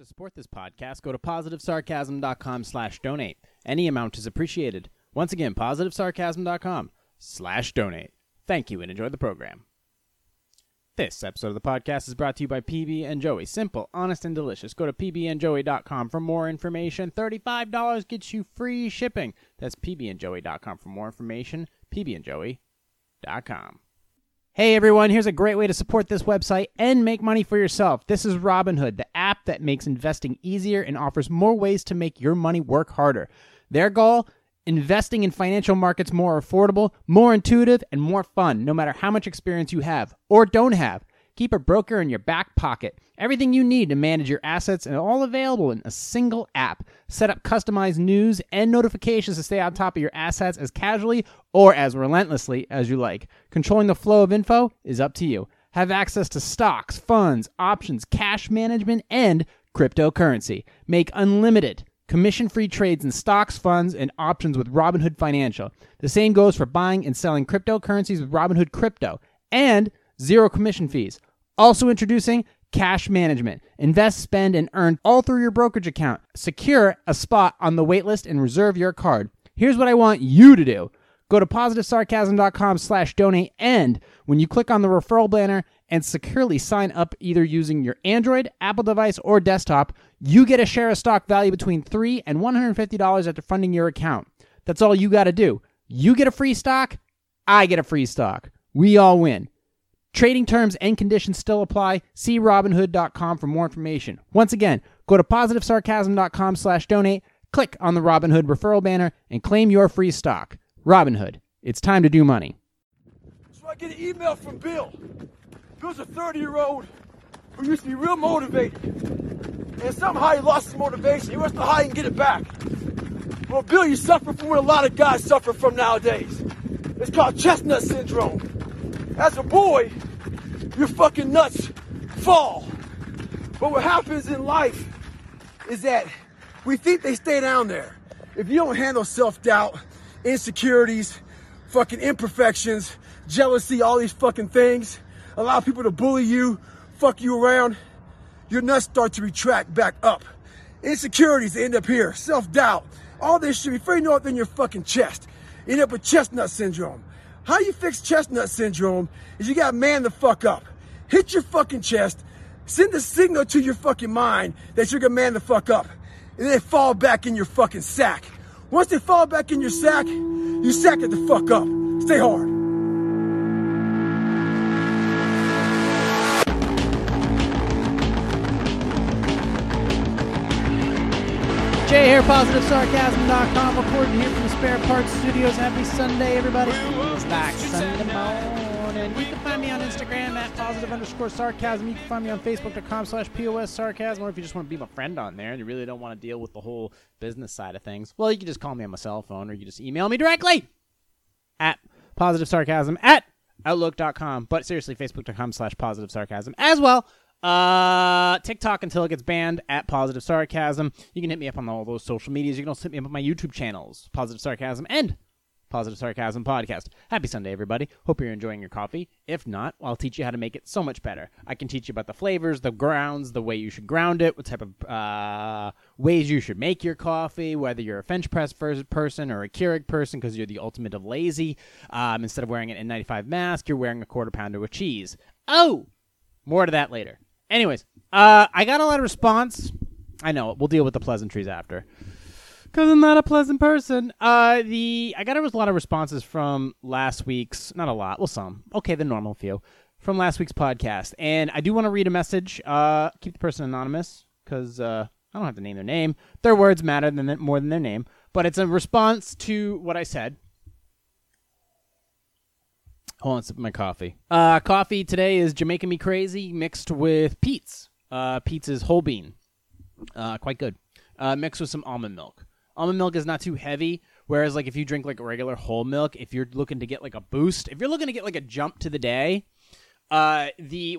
To support this podcast, go to positivesarcasm.com slash donate. Any amount is appreciated. Once again, positivesarcasm.com slash donate. Thank you and enjoy the program. This episode of the podcast is brought to you by PB and Joey. Simple, honest, and delicious. Go to pbandjoey.com for more information. $35 gets you free shipping. That's pbandjoey.com for more information. pbandjoey.com. Hey everyone, here's a great way to support this website and make money for yourself. This is Robinhood, the app that makes investing easier and offers more ways to make your money work harder. Their goal? Investing in financial markets more affordable, more intuitive, and more fun, no matter how much experience you have or don't have. Keep a broker in your back pocket. Everything you need to manage your assets and all available in a single app. Set up customized news and notifications to stay on top of your assets as casually or as relentlessly as you like. Controlling the flow of info is up to you. Have access to stocks, funds, options, cash management, and cryptocurrency. Make unlimited commission free trades in stocks, funds, and options with Robinhood Financial. The same goes for buying and selling cryptocurrencies with Robinhood Crypto. And zero commission fees. Also introducing cash management. Invest, spend, and earn all through your brokerage account. Secure a spot on the waitlist and reserve your card. Here's what I want you to do. Go to positivesarcasm.com slash donate and when you click on the referral banner and securely sign up either using your Android, Apple device, or desktop, you get a share of stock value between 3 and $150 after funding your account. That's all you got to do. You get a free stock, I get a free stock. We all win. Trading terms and conditions still apply. See Robinhood.com for more information. Once again, go to positivesarcasm.com slash donate, click on the Robinhood referral banner, and claim your free stock. Robinhood, it's time to do money. So I get an email from Bill. Bill's a 30 year old who used to be real motivated. And somehow he lost his motivation. He wants to hide and get it back. Well, Bill, you suffer from what a lot of guys suffer from nowadays. It's called chestnut syndrome. As a boy, your fucking nuts fall. But what happens in life is that we think they stay down there. If you don't handle self doubt, insecurities, fucking imperfections, jealousy, all these fucking things, allow people to bully you, fuck you around, your nuts start to retract back up. Insecurities end up here, self doubt, all this shit. Before you know it, in your fucking chest. End up with chestnut syndrome. How you fix chestnut syndrome is you gotta man the fuck up. Hit your fucking chest, send a signal to your fucking mind that you're gonna man the fuck up. And then fall back in your fucking sack. Once they fall back in your sack, you sack it the fuck up. Stay hard. Jay here, PositiveSarcasm.com, recording here from the Spare Parts Studios. Happy Sunday, everybody. It's like Sunday morning. You can find me on Instagram at positive underscore sarcasm. You can find me on Facebook.com slash POS sarcasm. Or if you just want to be my friend on there and you really don't want to deal with the whole business side of things, well, you can just call me on my cell phone or you just email me directly at positive sarcasm at outlook.com. But seriously, Facebook.com slash positive sarcasm as well. Uh, TikTok until it gets banned at Positive Sarcasm. You can hit me up on all those social medias. You can also hit me up on my YouTube channels, Positive Sarcasm and Positive Sarcasm Podcast. Happy Sunday, everybody. Hope you're enjoying your coffee. If not, I'll teach you how to make it so much better. I can teach you about the flavors, the grounds, the way you should ground it, what type of uh, ways you should make your coffee, whether you're a French press person or a Keurig person because you're the ultimate of lazy. Um, instead of wearing an N95 mask, you're wearing a quarter pounder with cheese. Oh, more to that later. Anyways, uh, I got a lot of response. I know we'll deal with the pleasantries after, because I'm not a pleasant person. Uh, the I got a lot of responses from last week's, not a lot, well, some. Okay, the normal few from last week's podcast, and I do want to read a message. Uh, keep the person anonymous because uh, I don't have to name their name. Their words matter than more than their name, but it's a response to what I said. Hold on, sip my coffee. Uh, coffee today is Jamaican Me Crazy mixed with Pete's. Uh, Pete's whole bean. Uh, quite good. Uh, mixed with some almond milk. Almond milk is not too heavy, whereas like if you drink like regular whole milk, if you're looking to get like a boost, if you're looking to get like a jump to the day, uh, the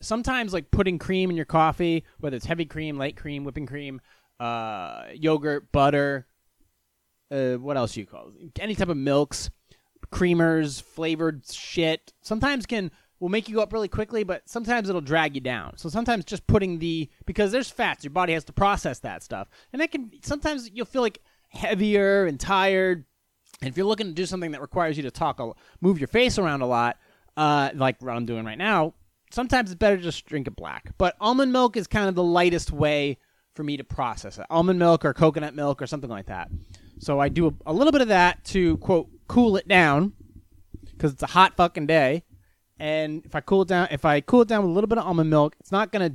sometimes like putting cream in your coffee, whether it's heavy cream, light cream, whipping cream, uh, yogurt, butter, uh, what else you call it? any type of milks creamers, flavored shit, sometimes can will make you go up really quickly, but sometimes it'll drag you down. So sometimes just putting the because there's fats, your body has to process that stuff, and that can sometimes you'll feel like heavier and tired. And if you're looking to do something that requires you to talk, a, move your face around a lot, uh, like what I'm doing right now, sometimes it's better to just drink it black. But almond milk is kind of the lightest way for me to process it. Almond milk or coconut milk or something like that. So I do a, a little bit of that to quote cool it down because it's a hot fucking day. And if I cool it down, if I cool it down with a little bit of almond milk, it's not gonna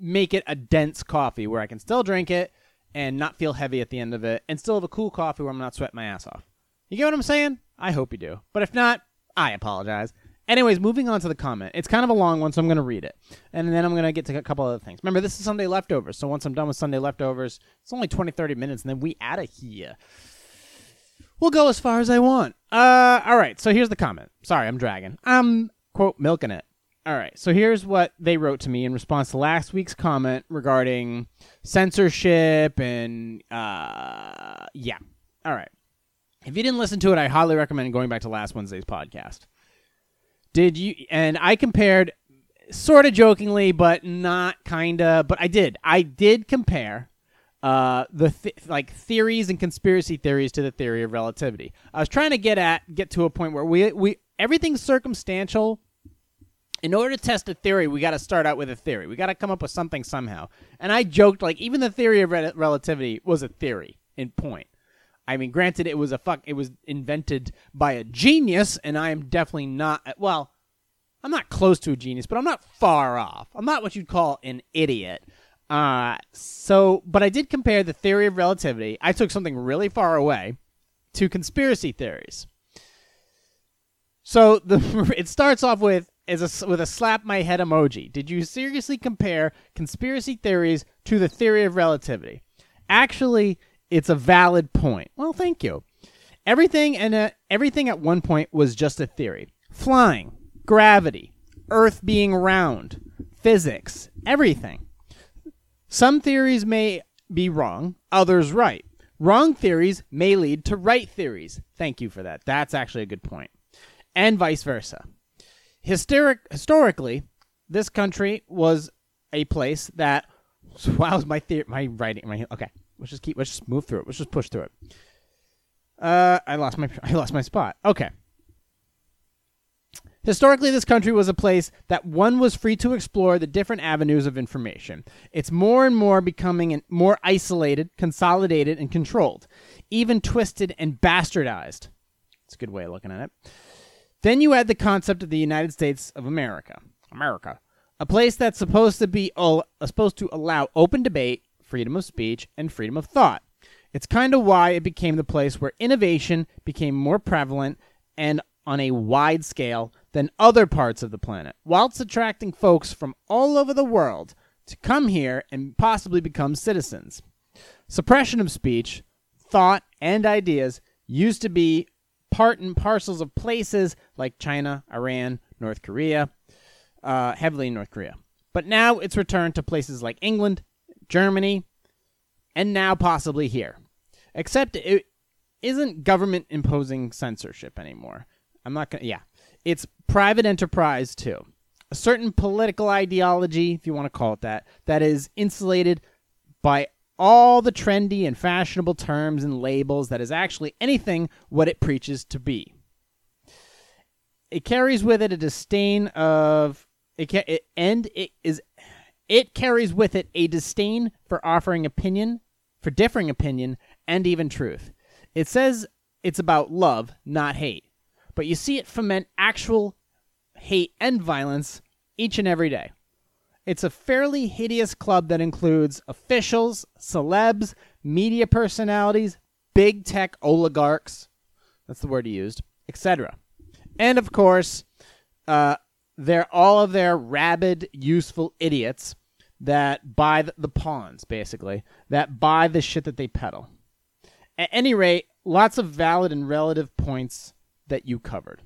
make it a dense coffee where I can still drink it and not feel heavy at the end of it, and still have a cool coffee where I'm not sweating my ass off. You get what I'm saying? I hope you do. But if not, I apologize. Anyways, moving on to the comment. It's kind of a long one, so I'm going to read it. And then I'm going to get to a couple other things. Remember, this is Sunday leftovers. So once I'm done with Sunday leftovers, it's only 20, 30 minutes, and then we out of here. We'll go as far as I want. Uh, all right. So here's the comment. Sorry, I'm dragging. I'm, quote, milking it. All right. So here's what they wrote to me in response to last week's comment regarding censorship and, uh, yeah. All right. If you didn't listen to it, I highly recommend going back to last Wednesday's podcast. Did you? And I compared, sort of jokingly, but not kind of. But I did. I did compare uh, the th- like theories and conspiracy theories to the theory of relativity. I was trying to get at get to a point where we we everything's circumstantial. In order to test a theory, we got to start out with a theory. We got to come up with something somehow. And I joked like even the theory of re- relativity was a theory in point. I mean, granted, it was a fuck. It was invented by a genius, and I am definitely not. Well, I'm not close to a genius, but I'm not far off. I'm not what you'd call an idiot. Uh, so, but I did compare the theory of relativity. I took something really far away to conspiracy theories. So the it starts off with is a, with a slap my head emoji. Did you seriously compare conspiracy theories to the theory of relativity? Actually, it's a valid point. Well, thank you. Everything and uh, everything at one point was just a theory. Flying, gravity, Earth being round, physics, everything. Some theories may be wrong, others right. Wrong theories may lead to right theories. Thank you for that. That's actually a good point. And vice versa. Hysteric, historically, this country was a place that. Wow, my theory, my writing, my okay. Let's just keep. Let's just move through it. Let's just push through it. Uh, I lost my. I lost my spot. Okay. Historically, this country was a place that one was free to explore the different avenues of information. It's more and more becoming more isolated, consolidated, and controlled, even twisted and bastardized. It's a good way of looking at it. Then you add the concept of the United States of America. America. A place that's supposed to be uh, supposed to allow open debate, freedom of speech, and freedom of thought. It's kind of why it became the place where innovation became more prevalent and on a wide scale than other parts of the planet, whilst attracting folks from all over the world to come here and possibly become citizens. Suppression of speech, thought, and ideas used to be part and parcels of places like China, Iran, North Korea, uh, heavily North Korea. But now it's returned to places like England, Germany, and now possibly here. Except it isn't government imposing censorship anymore. I'm not gonna. Yeah, it's private enterprise too. A certain political ideology, if you want to call it that, that is insulated by all the trendy and fashionable terms and labels that is actually anything what it preaches to be. It carries with it a disdain of it, ca- it and it is it carries with it a disdain for offering opinion, for differing opinion, and even truth. It says it's about love, not hate. But you see it foment actual hate and violence each and every day. It's a fairly hideous club that includes officials, celebs, media personalities, big tech oligarchs. That's the word he used, etc. And of course, uh, they're all of their rabid, useful idiots that buy the, the pawns, basically, that buy the shit that they peddle. At any rate, lots of valid and relative points that you covered.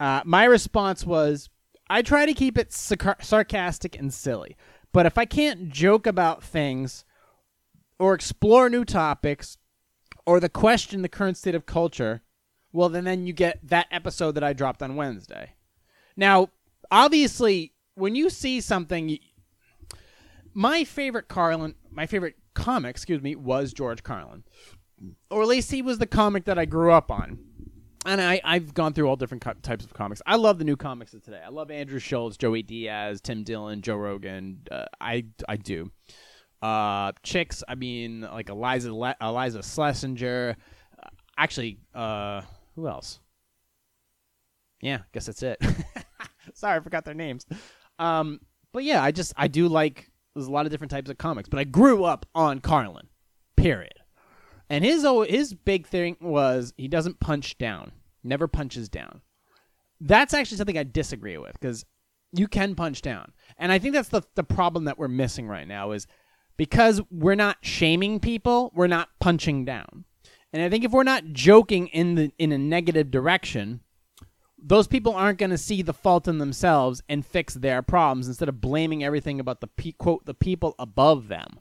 Uh, my response was I try to keep it sarc- sarcastic and silly, but if I can't joke about things or explore new topics or the question the current state of culture, well, then, then you get that episode that I dropped on Wednesday. Now, obviously, when you see something, my favorite Carlin, my favorite comic, excuse me, was George Carlin, or at least he was the comic that I grew up on. And I, I've gone through all different co- types of comics. I love the new comics of today. I love Andrew Schulz, Joey Diaz, Tim Dillon, Joe Rogan. Uh, I I do. Uh, chicks, I mean, like Eliza Le- Eliza Schlesinger. Uh, actually, uh, who else? Yeah, I guess that's it. Sorry, I forgot their names. Um, but yeah, I just I do like there's a lot of different types of comics, but I grew up on Carlin. Period. And his his big thing was he doesn't punch down. Never punches down. That's actually something I disagree with because you can punch down. And I think that's the the problem that we're missing right now is because we're not shaming people, we're not punching down. And I think if we're not joking in the in a negative direction, those people aren't going to see the fault in themselves and fix their problems instead of blaming everything about the pe- quote the people above them.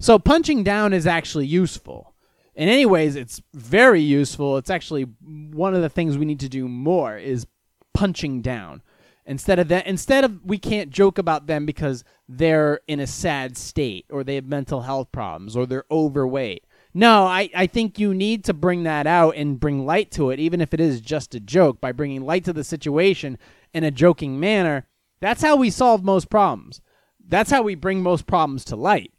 So punching down is actually useful. In any ways, it's very useful. It's actually one of the things we need to do more is punching down. Instead of that, instead of we can't joke about them because they're in a sad state or they have mental health problems or they're overweight. No, I, I think you need to bring that out and bring light to it, even if it is just a joke, by bringing light to the situation in a joking manner. That's how we solve most problems. That's how we bring most problems to light.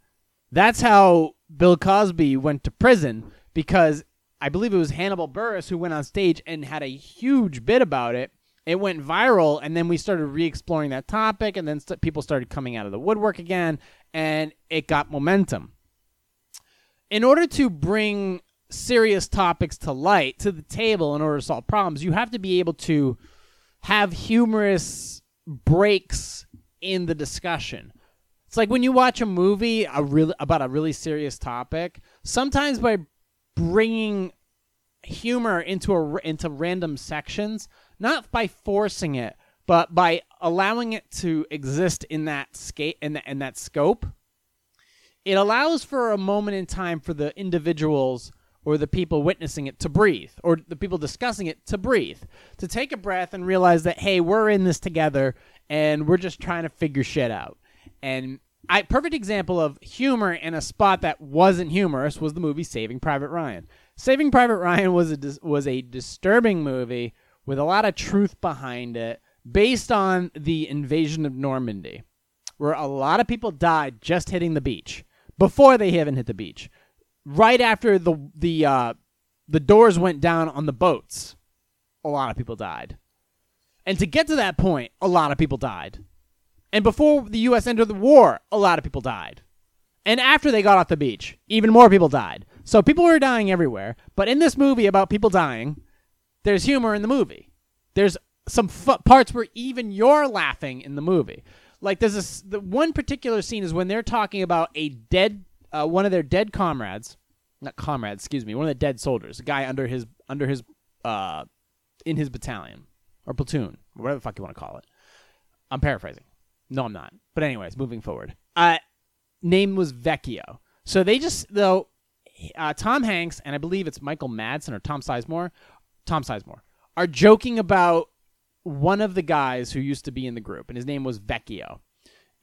That's how Bill Cosby went to prison because I believe it was Hannibal Buress who went on stage and had a huge bit about it. It went viral, and then we started re exploring that topic, and then st- people started coming out of the woodwork again, and it got momentum. In order to bring serious topics to light, to the table, in order to solve problems, you have to be able to have humorous breaks in the discussion. It's like when you watch a movie a really about a really serious topic. Sometimes by bringing humor into a into random sections, not by forcing it, but by allowing it to exist in that skate in, in that scope, it allows for a moment in time for the individuals or the people witnessing it to breathe, or the people discussing it to breathe, to take a breath and realize that hey, we're in this together and we're just trying to figure shit out. And I perfect example of humor in a spot that wasn't humorous was the movie Saving Private Ryan. Saving Private Ryan was a dis- was a disturbing movie with a lot of truth behind it, based on the invasion of Normandy, where a lot of people died just hitting the beach before they even hit the beach, right after the the uh, the doors went down on the boats. A lot of people died, and to get to that point, a lot of people died. And before the U.S. entered the war, a lot of people died. And after they got off the beach, even more people died. So people were dying everywhere. But in this movie about people dying, there's humor in the movie. There's some fu- parts where even you're laughing in the movie. Like there's this the one particular scene is when they're talking about a dead uh, one of their dead comrades, not comrades, excuse me, one of the dead soldiers, a guy under his under his uh in his battalion or platoon, or whatever the fuck you want to call it. I'm paraphrasing. No, I'm not. But anyways, moving forward. Uh, name was Vecchio. So they just though uh, Tom Hanks and I believe it's Michael Madsen or Tom Sizemore, Tom Sizemore are joking about one of the guys who used to be in the group, and his name was Vecchio.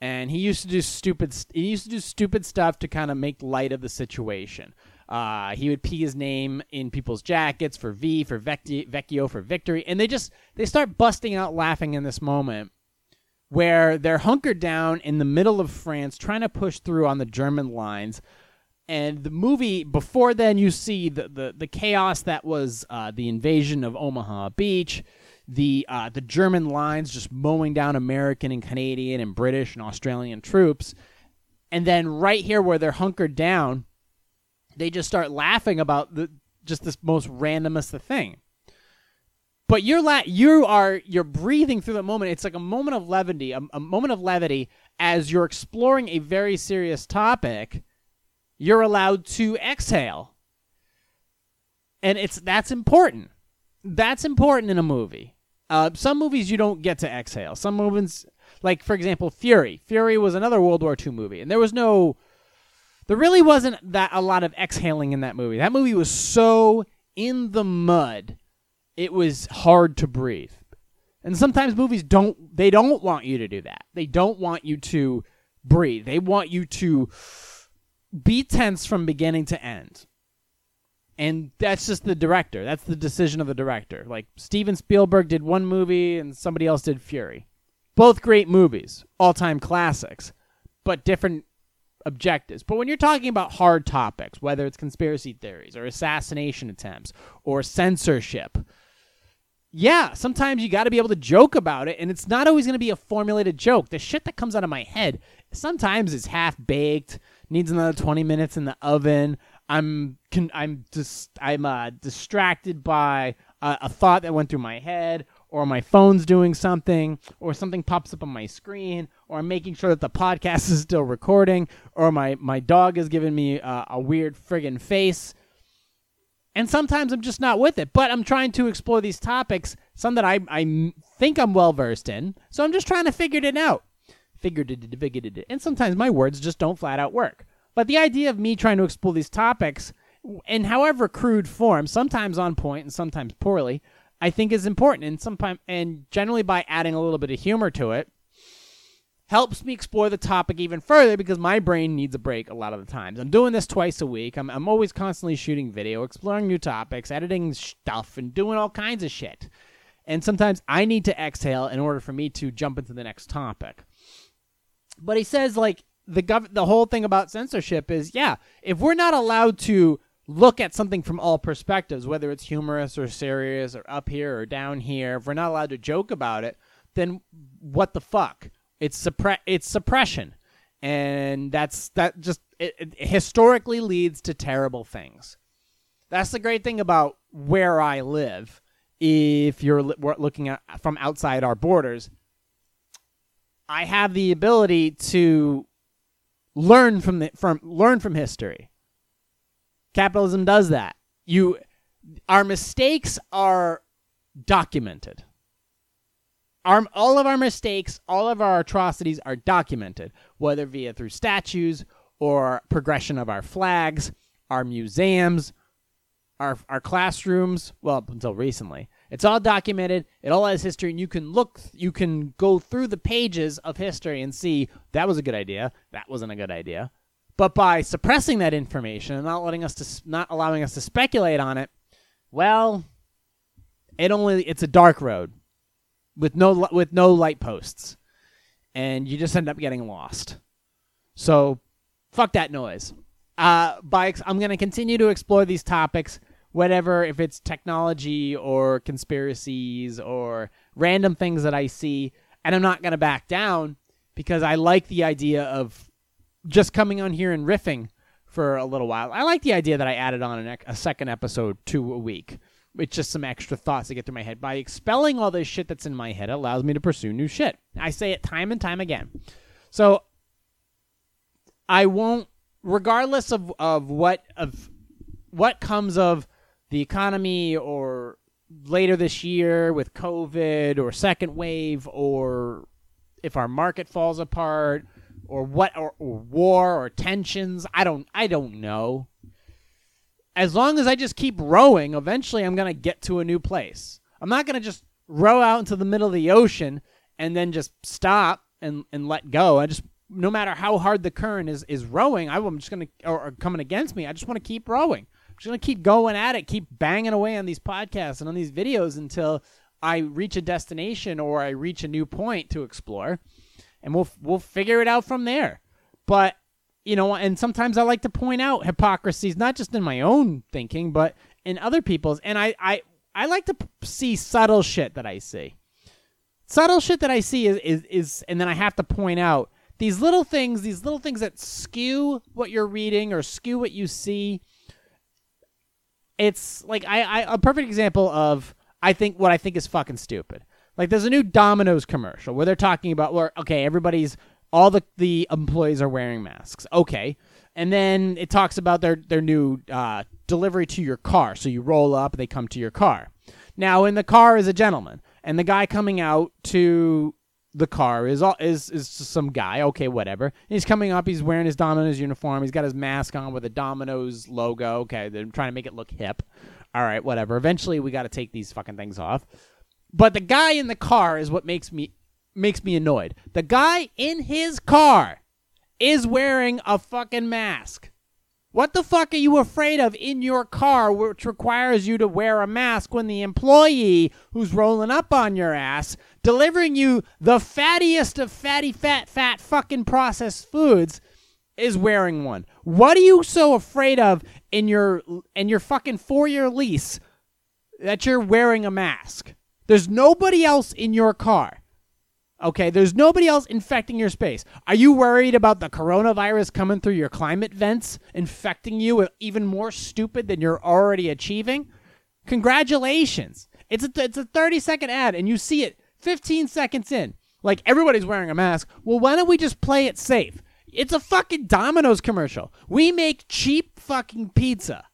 And he used to do stupid. He used to do stupid stuff to kind of make light of the situation. Uh, he would pee his name in people's jackets for V for Vecchio for victory, and they just they start busting out laughing in this moment where they're hunkered down in the middle of France trying to push through on the German lines. And the movie before then, you see the the, the chaos that was uh, the invasion of Omaha Beach, the uh, the German lines just mowing down American and Canadian and British and Australian troops, and then right here where they're hunkered down, they just start laughing about the just this most randomest of thing but you're la- you are you're breathing through the moment. It's like a moment of levity, a, a moment of levity as you're exploring a very serious topic. You're allowed to exhale, and it's that's important. That's important in a movie. Uh, some movies you don't get to exhale. Some movies, like for example, Fury. Fury was another World War II movie, and there was no, there really wasn't that a lot of exhaling in that movie. That movie was so in the mud it was hard to breathe. And sometimes movies don't they don't want you to do that. They don't want you to breathe. They want you to be tense from beginning to end. And that's just the director. That's the decision of the director. Like Steven Spielberg did one movie and somebody else did Fury. Both great movies, all-time classics, but different objectives. But when you're talking about hard topics, whether it's conspiracy theories or assassination attempts or censorship, yeah, sometimes you got to be able to joke about it, and it's not always going to be a formulated joke. The shit that comes out of my head sometimes is half baked, needs another 20 minutes in the oven. I'm con- I'm just I'm uh, distracted by a, a thought that went through my head, or my phone's doing something, or something pops up on my screen, or I'm making sure that the podcast is still recording, or my my dog is giving me uh, a weird friggin' face. And sometimes I'm just not with it, but I'm trying to explore these topics, some that I, I think I'm well versed in. So I'm just trying to figure it out. Figured it, figured it. And sometimes my words just don't flat out work. But the idea of me trying to explore these topics in however crude form, sometimes on point and sometimes poorly, I think is important. And sometimes, and generally by adding a little bit of humor to it, helps me explore the topic even further because my brain needs a break a lot of the times. I'm doing this twice a week. I'm, I'm always constantly shooting video, exploring new topics, editing stuff, and doing all kinds of shit. And sometimes I need to exhale in order for me to jump into the next topic. But he says, like, the gov- the whole thing about censorship is, yeah, if we're not allowed to look at something from all perspectives, whether it's humorous or serious or up here or down here, if we're not allowed to joke about it, then what the fuck? It's suppre- it's suppression, and that's that just it, it historically leads to terrible things. That's the great thing about where I live. If you're li- looking at from outside our borders, I have the ability to learn from the from learn from history. Capitalism does that. You our mistakes are documented. Our, all of our mistakes, all of our atrocities are documented, whether via through statues or progression of our flags, our museums, our, our classrooms, well, until recently. It's all documented. It all has history, and you can look, you can go through the pages of history and see that was a good idea, that wasn't a good idea. But by suppressing that information and not letting us to, not allowing us to speculate on it, well, it only it's a dark road with no with no light posts, and you just end up getting lost. So, fuck that noise. Uh, by I'm going to continue to explore these topics, whatever if it's technology or conspiracies or random things that I see, and I'm not going to back down because I like the idea of just coming on here and riffing for a little while. I like the idea that I added on an, a second episode to a week it's just some extra thoughts that get through my head. By expelling all this shit that's in my head, it allows me to pursue new shit. I say it time and time again. So I won't, regardless of, of what of what comes of the economy or later this year with COVID or second wave or if our market falls apart or what or, or war or tensions. I don't I don't know as long as I just keep rowing, eventually I'm going to get to a new place. I'm not going to just row out into the middle of the ocean and then just stop and, and let go. I just, no matter how hard the current is, is rowing, I'm just going to, or, or coming against me, I just want to keep rowing. Just to keep going at it, keep banging away on these podcasts and on these videos until I reach a destination or I reach a new point to explore. And we'll, we'll figure it out from there. But you know, and sometimes I like to point out hypocrisies, not just in my own thinking, but in other people's. And I, I, I like to see subtle shit that I see. Subtle shit that I see is, is, is, and then I have to point out these little things, these little things that skew what you're reading or skew what you see. It's like I, I a perfect example of I think what I think is fucking stupid. Like there's a new Domino's commercial where they're talking about where okay everybody's all the, the employees are wearing masks. Okay. And then it talks about their, their new uh, delivery to your car. So you roll up, they come to your car. Now, in the car is a gentleman, and the guy coming out to the car is all, is is some guy. Okay, whatever. And he's coming up. He's wearing his Domino's uniform. He's got his mask on with a Domino's logo. Okay, they're trying to make it look hip. All right, whatever. Eventually, we got to take these fucking things off. But the guy in the car is what makes me makes me annoyed. The guy in his car is wearing a fucking mask. What the fuck are you afraid of in your car, which requires you to wear a mask when the employee who's rolling up on your ass, delivering you the fattiest of fatty, fat, fat fucking processed foods, is wearing one? What are you so afraid of in your in your fucking four year lease that you're wearing a mask? There's nobody else in your car. Okay, there's nobody else infecting your space. Are you worried about the coronavirus coming through your climate vents, infecting you even more stupid than you're already achieving? Congratulations. It's a, it's a 30 second ad and you see it 15 seconds in. Like everybody's wearing a mask. Well, why don't we just play it safe? It's a fucking Domino's commercial. We make cheap fucking pizza.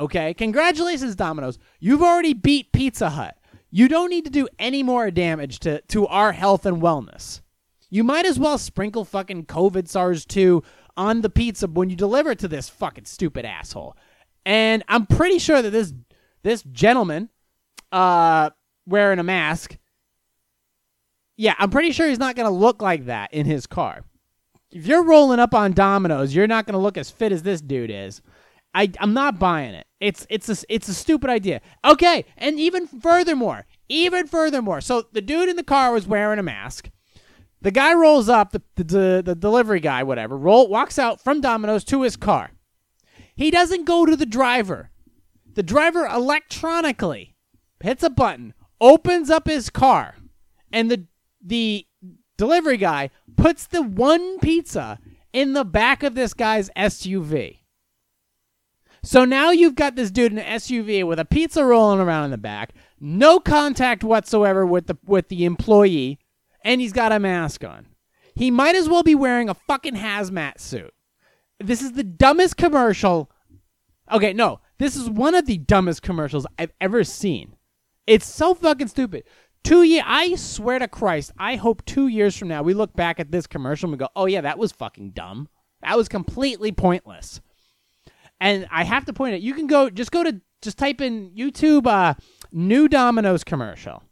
Okay? Congratulations, Domino's. You've already beat Pizza Hut. You don't need to do any more damage to, to our health and wellness. You might as well sprinkle fucking COVID SARS 2 on the pizza when you deliver it to this fucking stupid asshole. And I'm pretty sure that this this gentleman uh wearing a mask yeah, I'm pretty sure he's not going to look like that in his car. If you're rolling up on Domino's, you're not going to look as fit as this dude is. I, I'm not buying it. It's it's a it's a stupid idea. Okay, and even furthermore, even furthermore. So the dude in the car was wearing a mask. The guy rolls up, the the, the delivery guy, whatever, roll walks out from Domino's to his car. He doesn't go to the driver. The driver electronically hits a button, opens up his car, and the the delivery guy puts the one pizza in the back of this guy's SUV. So now you've got this dude in an SUV with a pizza rolling around in the back, no contact whatsoever with the with the employee, and he's got a mask on. He might as well be wearing a fucking hazmat suit. This is the dumbest commercial. Okay, no, this is one of the dumbest commercials I've ever seen. It's so fucking stupid. Two year, I swear to Christ, I hope two years from now we look back at this commercial and we go, "Oh yeah, that was fucking dumb. That was completely pointless." And I have to point out, you can go just go to just type in YouTube uh, new Domino's commercial,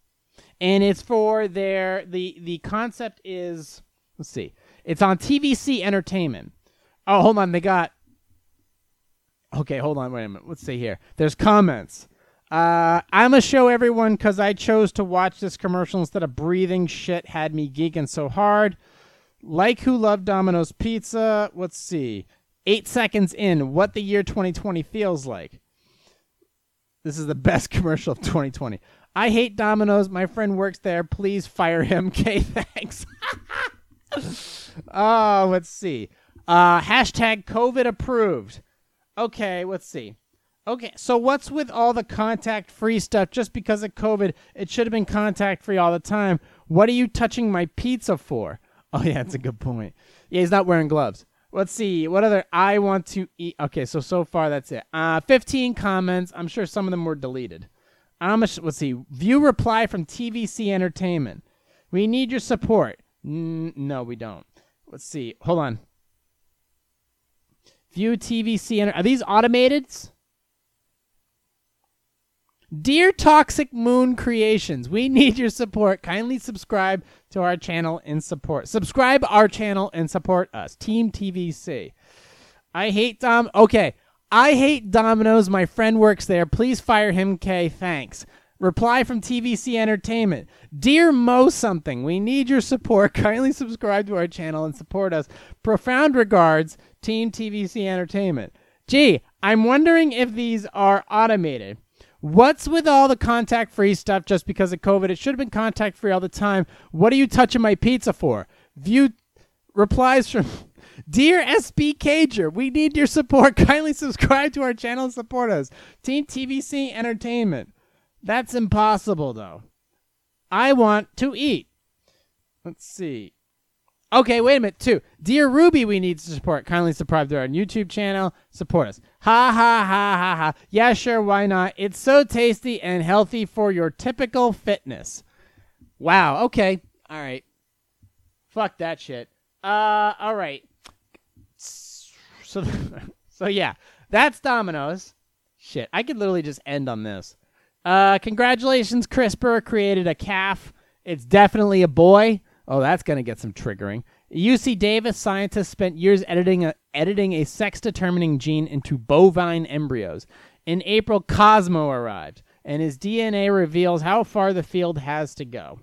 and it's for their the the concept is let's see, it's on TVC Entertainment. Oh, hold on, they got. Okay, hold on, wait a minute. Let's see here. There's comments. Uh, I'm gonna show everyone because I chose to watch this commercial instead of breathing shit had me geeking so hard. Like who loved Domino's Pizza. Let's see eight seconds in what the year 2020 feels like. This is the best commercial of 2020. I hate Domino's. My friend works there. Please fire him. Okay, thanks. oh, let's see. Uh, hashtag COVID approved. Okay, let's see. Okay, so what's with all the contact free stuff? Just because of COVID, it should have been contact free all the time. What are you touching my pizza for? Oh, yeah, that's a good point. Yeah, he's not wearing gloves. Let's see. What other I want to eat? Okay, so so far that's it. Uh, 15 comments. I'm sure some of them were deleted. Um, let's see. View reply from TVC Entertainment. We need your support. N- no, we don't. Let's see. Hold on. View TVC. Enter- Are these automated? Dear Toxic Moon Creations, we need your support. Kindly subscribe to our channel and support. Subscribe our channel and support us. Team TVC. I hate Dom. Okay. I hate Domino's. My friend works there. Please fire him, K. Thanks. Reply from TVC Entertainment. Dear Mo something, we need your support. Kindly subscribe to our channel and support us. Profound regards, Team TVC Entertainment. Gee, I'm wondering if these are automated. What's with all the contact free stuff just because of COVID? It should have been contact free all the time. What are you touching my pizza for? View replies from Dear SB Cager, we need your support. Kindly subscribe to our channel and support us. Team TVC Entertainment. That's impossible, though. I want to eat. Let's see. Okay, wait a minute, too. Dear Ruby, we need support. Kindly subscribe to our YouTube channel. Support us. Ha ha ha ha ha. Yeah, sure, why not? It's so tasty and healthy for your typical fitness. Wow, okay. All right. Fuck that shit. Uh, all right. So, so yeah, that's Domino's. Shit, I could literally just end on this. Uh, congratulations, CRISPR created a calf. It's definitely a boy. Oh, that's going to get some triggering. UC Davis scientists spent years editing a, editing a sex determining gene into bovine embryos. In April, Cosmo arrived, and his DNA reveals how far the field has to go.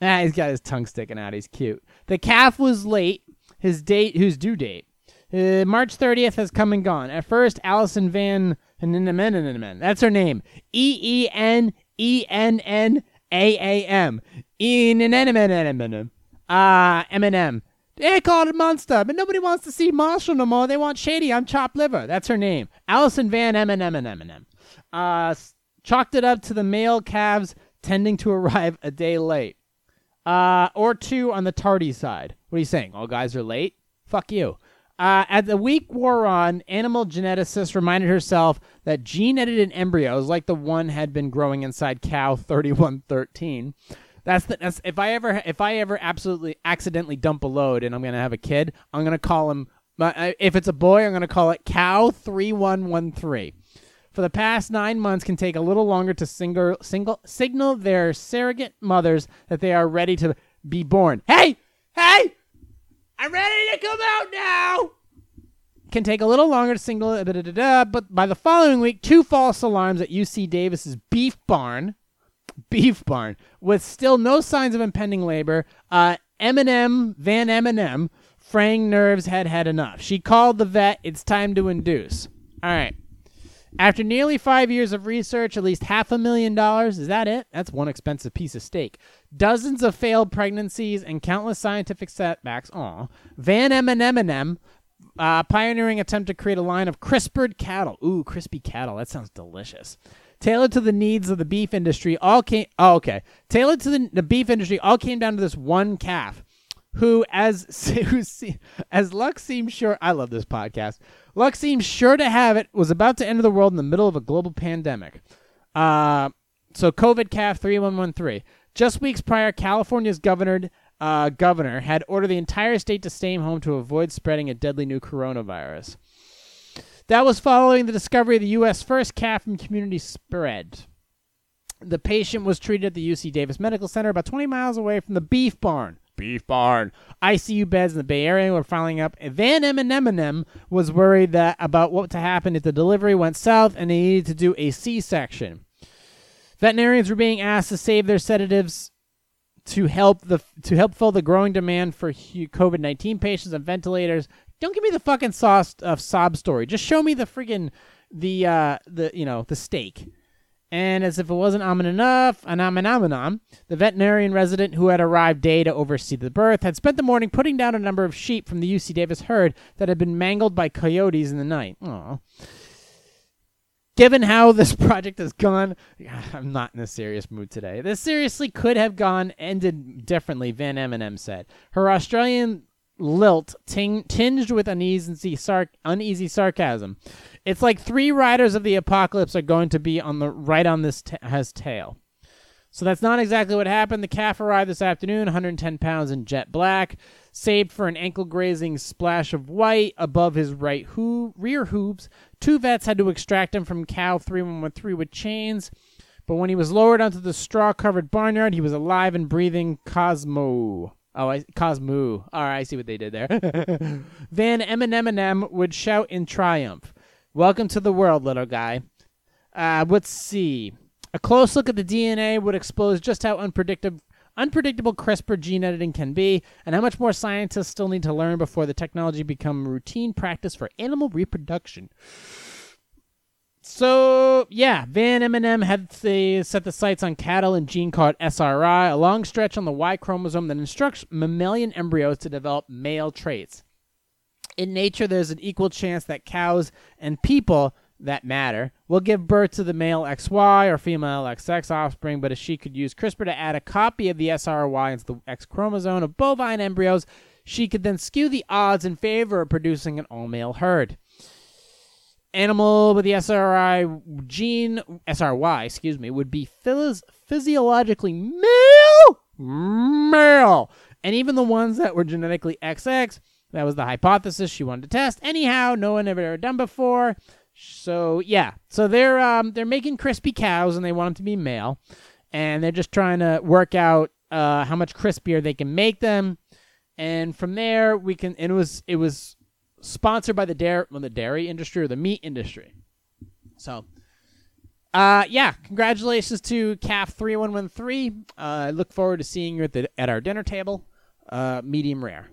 Ah, he's got his tongue sticking out. He's cute. The calf was late. His date, whose due date, uh, March 30th, has come and gone. At first, Allison Van that's her name. E E N E N N A A M. In an Eminem. Uh, Eminem. They call it Monster, but nobody wants to see Marshall no more. They want Shady. I'm chopped liver. That's her name. Allison Van Eminem and Eminem. Uh, chalked it up to the male calves tending to arrive a day late. Uh, or two on the tardy side. What are you saying? All guys are late? Fuck you. Uh, as the week wore on, animal geneticist reminded herself that gene edited embryos, like the one had been growing inside cow 3113, that's the, that's if I ever if I ever absolutely accidentally dump a load and I'm gonna have a kid, I'm gonna call him. Uh, if it's a boy, I'm gonna call it Cow three one one three. For the past nine months, can take a little longer to single, single signal their surrogate mothers that they are ready to be born. Hey, hey, I'm ready to come out now. Can take a little longer to signal, but by the following week, two false alarms at UC Davis's beef barn beef barn with still no signs of impending labor. Uh, Eminem, Van Eminem, fraying nerves had had enough. She called the vet. It's time to induce. All right. After nearly five years of research, at least half a million dollars, is that it? That's one expensive piece of steak. Dozens of failed pregnancies and countless scientific setbacks. Aw. Van Eminem, uh, pioneering attempt to create a line of CRISPRed cattle. Ooh, crispy cattle. That sounds delicious tailored to the needs of the beef industry all came oh okay tailored to the, the beef industry all came down to this one calf who as who, as luck seems sure i love this podcast luck seems sure to have it was about to enter the world in the middle of a global pandemic uh, so covid calf 3113 just weeks prior california's governor uh, governor had ordered the entire state to stay home to avoid spreading a deadly new coronavirus that was following the discovery of the U.S. first calf from community spread. The patient was treated at the UC Davis Medical Center about 20 miles away from the beef barn. Beef barn. ICU beds in the Bay Area were filing up. Van Eminem was worried that about what to happen if the delivery went south and they needed to do a C-section. Veterinarians were being asked to save their sedatives to help the to help fill the growing demand for COVID nineteen patients and ventilators. Don't give me the fucking sauce of sob story. Just show me the friggin' the uh the you know the steak. And as if it wasn't amen enough, amen the veterinarian resident who had arrived day to oversee the birth had spent the morning putting down a number of sheep from the UC Davis herd that had been mangled by coyotes in the night. Aww. Given how this project has gone, I'm not in a serious mood today. This seriously could have gone ended differently, Van Eminem said. Her Australian lilt ting- tinged with uneasy, sar- uneasy sarcasm. It's like three riders of the apocalypse are going to be on the right on this t- has tail. So that's not exactly what happened. The calf arrived this afternoon, 110 pounds in jet black, saved for an ankle grazing splash of white above his right rear hooves. Two vets had to extract him from cow 3113 with chains, but when he was lowered onto the straw covered barnyard, he was alive and breathing Cosmo. Oh, I, Cosmo. All right, I see what they did there. Van Eminem would shout in triumph. Welcome to the world, little guy. Uh, let's see. A close look at the DNA would expose just how unpredictable unpredictable CRISPR gene editing can be, and how much more scientists still need to learn before the technology become routine practice for animal reproduction. So yeah, Van Eminem had the, set the sights on cattle and gene called SRY, a long stretch on the Y chromosome that instructs mammalian embryos to develop male traits. In nature, there's an equal chance that cows and people that matter will give birth to the male XY or female XX offspring, but if she could use CRISPR to add a copy of the SRY into the X chromosome of bovine embryos, she could then skew the odds in favor of producing an all male herd animal with the SRI gene, SRY, excuse me, would be phys- physiologically male, male, and even the ones that were genetically XX. That was the hypothesis she wanted to test. Anyhow, no one ever done before. So yeah, so they're um they're making crispy cows and they want them to be male, and they're just trying to work out uh how much crispier they can make them, and from there we can. It was it was sponsored by the dairy well, the dairy industry or the meat industry. So, uh, yeah, congratulations to CAF three one one three. Uh, I look forward to seeing you at the at our dinner table. Uh, medium rare.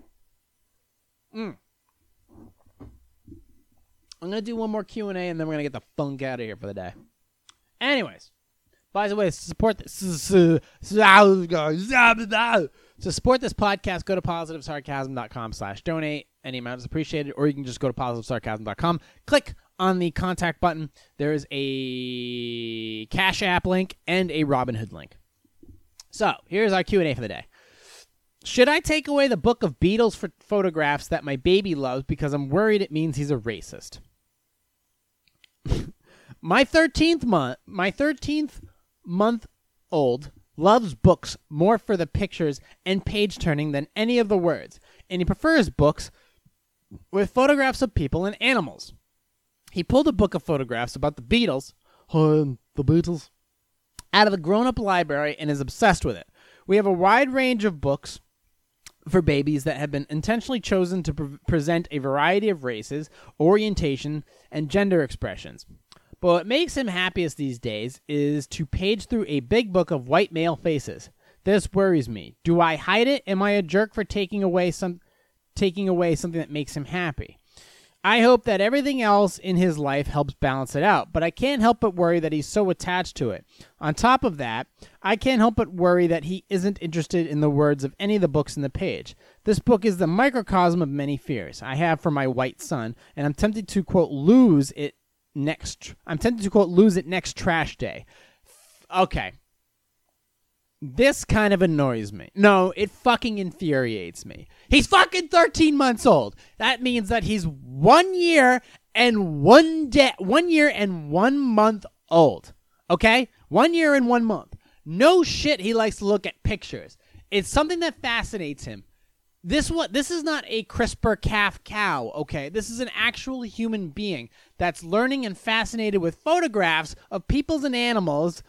Mm. I'm gonna do one more Q and A, and then we're gonna get the funk out of here for the day. Anyways, by the way, support this. To support this podcast, go to positivesarcasm.com slash donate. Any amount is appreciated, or you can just go to positivesarcasm.com, click on the contact button. There is a Cash App link and a Robinhood link. So here's our Q and A for the day. Should I take away the book of Beatles for photographs that my baby loves because I'm worried it means he's a racist? my 13th month, my 13th month old loves books more for the pictures and page turning than any of the words, and he prefers books with photographs of people and animals. He pulled a book of photographs about the Beatles, the Beatles, out of the grown-up library and is obsessed with it. We have a wide range of books for babies that have been intentionally chosen to pre- present a variety of races, orientation, and gender expressions. But what makes him happiest these days is to page through a big book of white male faces. This worries me. Do I hide it? Am I a jerk for taking away some taking away something that makes him happy? I hope that everything else in his life helps balance it out, but I can't help but worry that he's so attached to it. On top of that, I can't help but worry that he isn't interested in the words of any of the books in the page. This book is the microcosm of many fears I have for my white son, and I'm tempted to quote lose it next I'm tempted to quote lose it next trash day. Okay. This kind of annoys me. No, it fucking infuriates me. He's fucking 13 months old. That means that he's 1 year and 1 day 1 year and 1 month old. Okay? 1 year and 1 month. No shit he likes to look at pictures. It's something that fascinates him. This what this is not a CRISPR calf cow, okay? This is an actual human being that's learning and fascinated with photographs of peoples and animals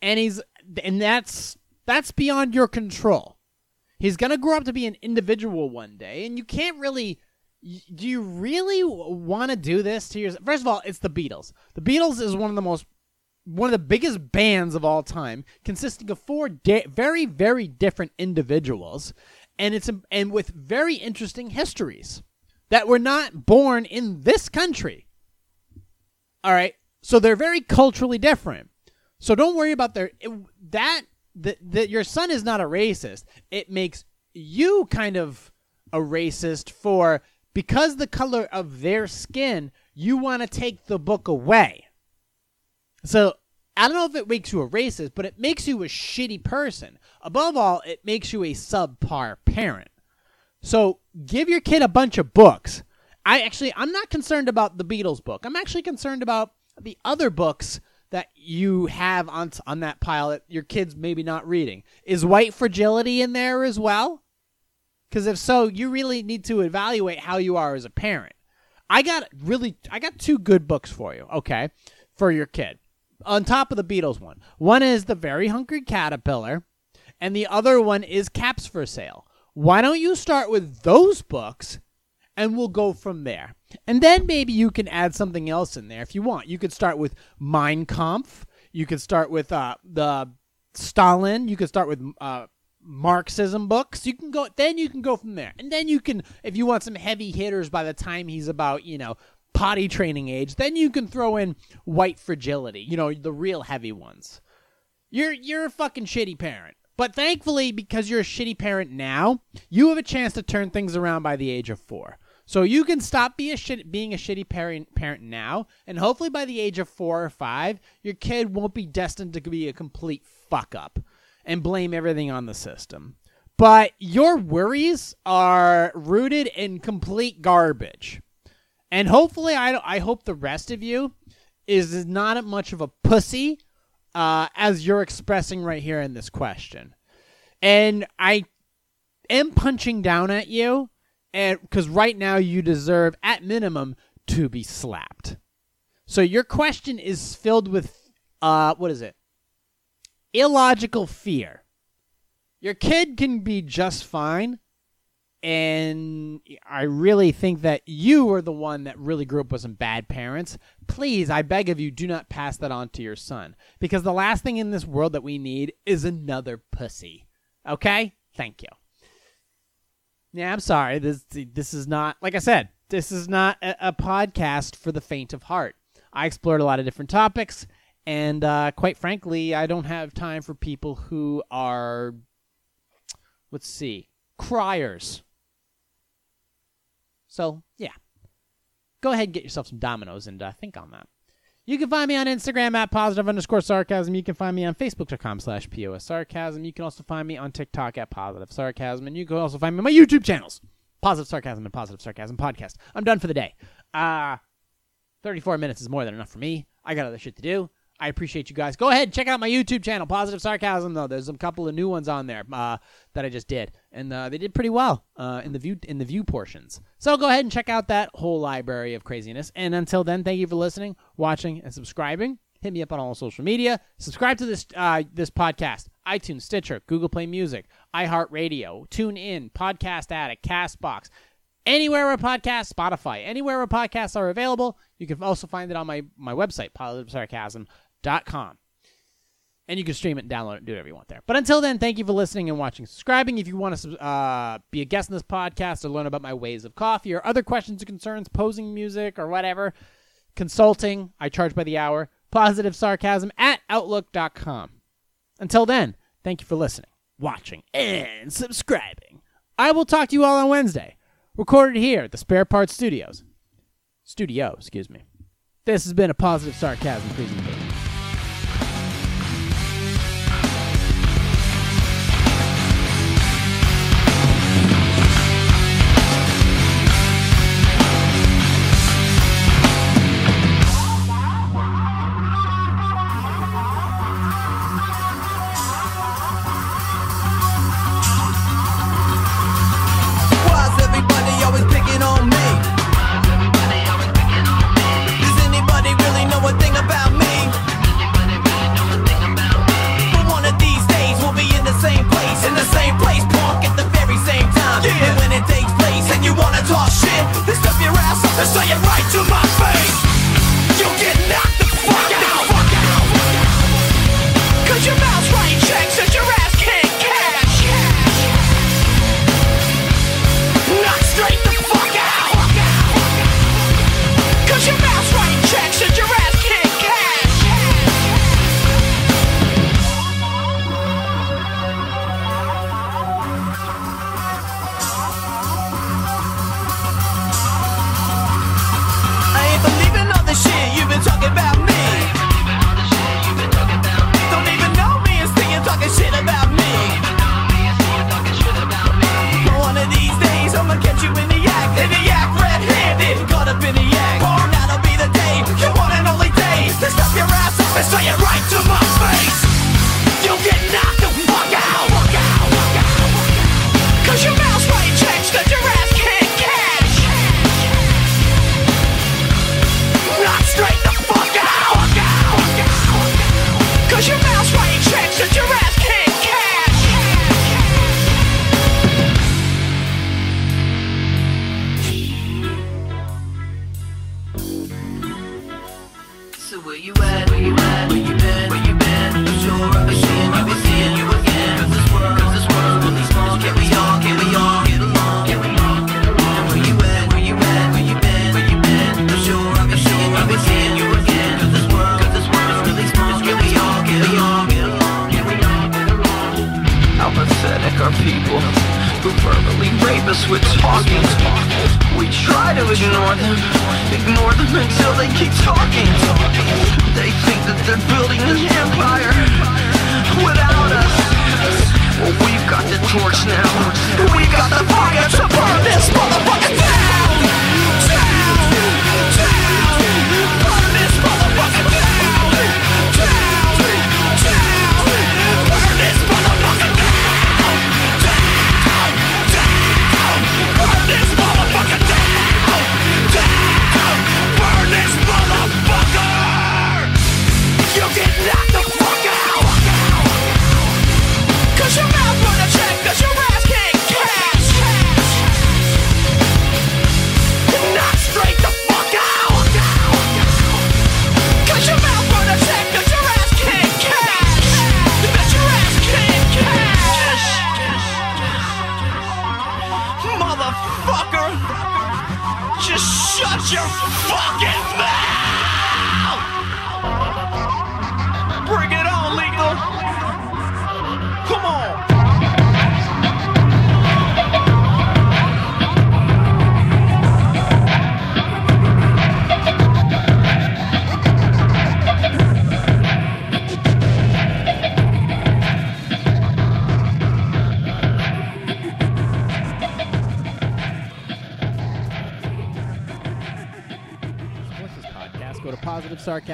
and he's and that's that's beyond your control. He's going to grow up to be an individual one day and you can't really do you really want to do this to yourself? First of all, it's the Beatles. The Beatles is one of the most one of the biggest bands of all time, consisting of four very, very different individuals and it's and with very interesting histories that were not born in this country. All right, so they're very culturally different. So don't worry about their that that that your son is not a racist. It makes you kind of a racist for because the color of their skin, you want to take the book away. So I don't know if it makes you a racist, but it makes you a shitty person. Above all, it makes you a subpar parent. So give your kid a bunch of books. I actually, I'm not concerned about the Beatles book. I'm actually concerned about the other books that you have on on that pile that your kids maybe not reading. Is White Fragility in there as well? Because if so, you really need to evaluate how you are as a parent. I got really, I got two good books for you. Okay, for your kid on top of the Beatles one. One is The Very Hungry Caterpillar, and the other one is Caps for Sale. Why don't you start with those books and we'll go from there? And then maybe you can add something else in there if you want. You could start with Mein Kampf. You could start with uh, the Stalin. You could start with uh, Marxism books. You can go then you can go from there. And then you can if you want some heavy hitters by the time he's about, you know, potty training age, then you can throw in white fragility, you know, the real heavy ones. You're you're a fucking shitty parent. But thankfully, because you're a shitty parent now, you have a chance to turn things around by the age of four. So you can stop be a shit, being a shitty parent, parent now, and hopefully by the age of four or five, your kid won't be destined to be a complete fuck up and blame everything on the system. But your worries are rooted in complete garbage. And hopefully, I, I hope the rest of you is not much of a pussy uh, as you're expressing right here in this question. And I am punching down at you, and because right now you deserve, at minimum, to be slapped. So your question is filled with uh what is it? Illogical fear. Your kid can be just fine and I really think that you are the one that really grew up with some bad parents. Please, I beg of you, do not pass that on to your son because the last thing in this world that we need is another pussy. Okay? Thank you. Yeah, I'm sorry. This this is not like I said. This is not a, a podcast for the faint of heart. I explored a lot of different topics, and uh, quite frankly, I don't have time for people who are, let's see, criers. So yeah, go ahead and get yourself some dominoes and uh, think on that. You can find me on Instagram at positive underscore sarcasm. You can find me on Facebook.com slash POS sarcasm. You can also find me on TikTok at positive sarcasm. And you can also find me on my YouTube channels, Positive Sarcasm and Positive Sarcasm Podcast. I'm done for the day. Uh, 34 minutes is more than enough for me. I got other shit to do. I appreciate you guys. Go ahead and check out my YouTube channel, Positive Sarcasm. Though there's a couple of new ones on there uh, that I just did, and uh, they did pretty well uh, in the view in the view portions. So go ahead and check out that whole library of craziness. And until then, thank you for listening, watching, and subscribing. Hit me up on all social media. Subscribe to this uh, this podcast: iTunes, Stitcher, Google Play Music, iHeartRadio, TuneIn, Podcast Addict, Castbox. Anywhere where podcasts, Spotify, anywhere where podcasts are available, you can also find it on my, my website, positivesarcasm.com. And you can stream it and download it and do whatever you want there. But until then, thank you for listening and watching, subscribing. If you want to uh, be a guest in this podcast or learn about my ways of coffee or other questions or concerns, posing music or whatever, consulting, I charge by the hour, positive sarcasm at outlook.com. Until then, thank you for listening, watching, and subscribing. I will talk to you all on Wednesday. Recorded here at the Spare Parts Studios. Studio, excuse me. This has been a positive sarcasm presentation.